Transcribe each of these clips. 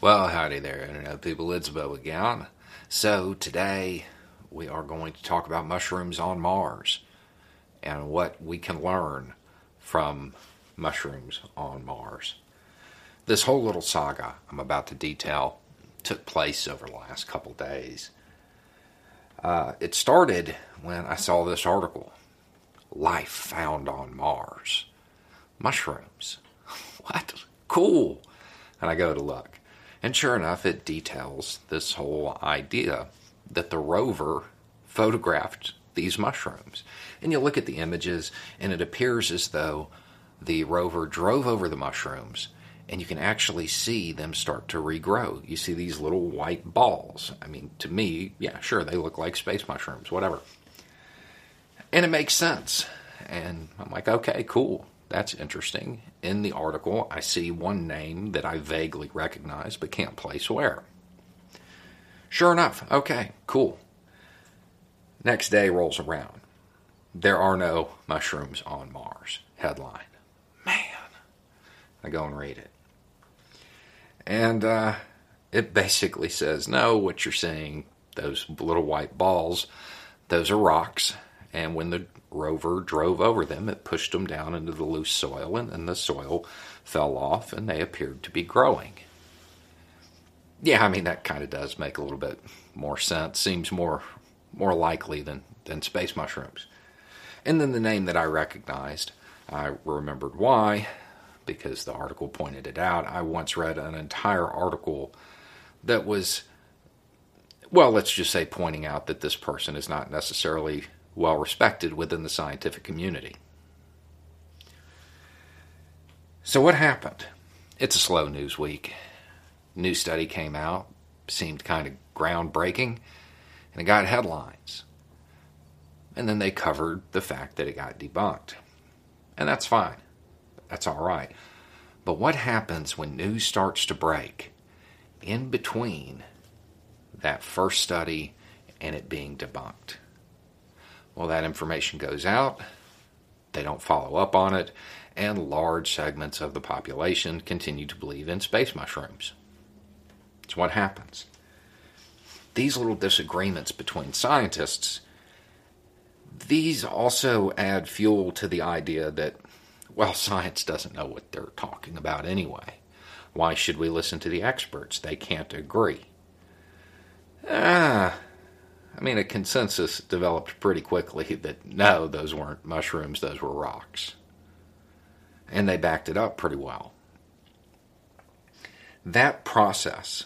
Well, howdy there, Internet people. It's Beau again. So, today we are going to talk about mushrooms on Mars and what we can learn from mushrooms on Mars. This whole little saga I'm about to detail took place over the last couple days. Uh, it started when I saw this article Life Found on Mars. Mushrooms. what? Cool. And I go to look. And sure enough, it details this whole idea that the rover photographed these mushrooms. And you look at the images, and it appears as though the rover drove over the mushrooms, and you can actually see them start to regrow. You see these little white balls. I mean, to me, yeah, sure, they look like space mushrooms, whatever. And it makes sense. And I'm like, okay, cool. That's interesting. In the article, I see one name that I vaguely recognize but can't place where. Sure enough, okay, cool. Next day rolls around. There are no mushrooms on Mars. Headline. Man. I go and read it. And uh, it basically says no, what you're seeing, those little white balls, those are rocks. And when the rover drove over them, it pushed them down into the loose soil, and then the soil fell off and they appeared to be growing. Yeah, I mean that kind of does make a little bit more sense. Seems more more likely than than space mushrooms. And then the name that I recognized, I remembered why because the article pointed it out. I once read an entire article that was well, let's just say pointing out that this person is not necessarily well respected within the scientific community. So, what happened? It's a slow news week. New study came out, seemed kind of groundbreaking, and it got headlines. And then they covered the fact that it got debunked. And that's fine. That's all right. But what happens when news starts to break in between that first study and it being debunked? Well, that information goes out, they don't follow up on it, and large segments of the population continue to believe in space mushrooms. It's what happens. These little disagreements between scientists, these also add fuel to the idea that, well, science doesn't know what they're talking about anyway. Why should we listen to the experts? They can't agree. Ah, I mean, a consensus developed pretty quickly that no, those weren't mushrooms, those were rocks. And they backed it up pretty well. That process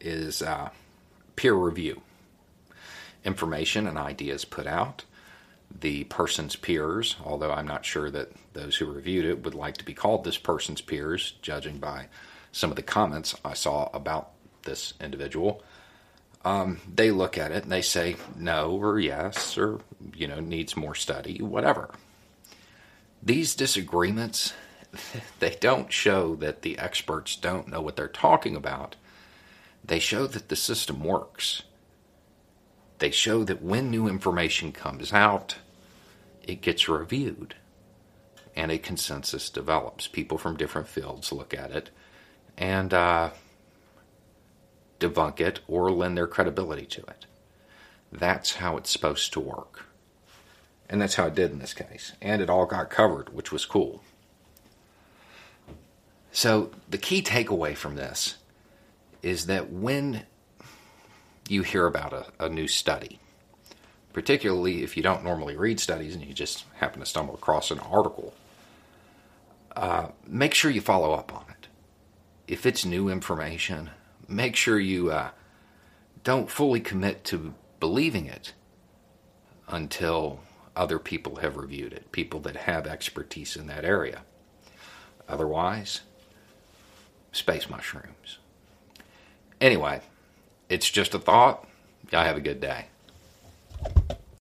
is uh, peer review. Information and ideas put out. The person's peers, although I'm not sure that those who reviewed it would like to be called this person's peers, judging by some of the comments I saw about this individual um, they look at it and they say no or yes or you know needs more study whatever. These disagreements they don't show that the experts don't know what they're talking about. They show that the system works. They show that when new information comes out it gets reviewed and a consensus develops. People from different fields look at it. And uh, debunk it, or lend their credibility to it. That's how it's supposed to work. And that's how it did in this case. And it all got covered, which was cool. So, the key takeaway from this is that when you hear about a, a, new study, particularly if you don't normally read studies and you just happen to stumble across an article, uh, make sure you follow up on it. If it's new information, make sure you uh, don't fully commit to believing it until other people have reviewed it, people that have expertise in that area. Otherwise, space mushrooms. Anyway, it's just a thought. Y'all have a good day.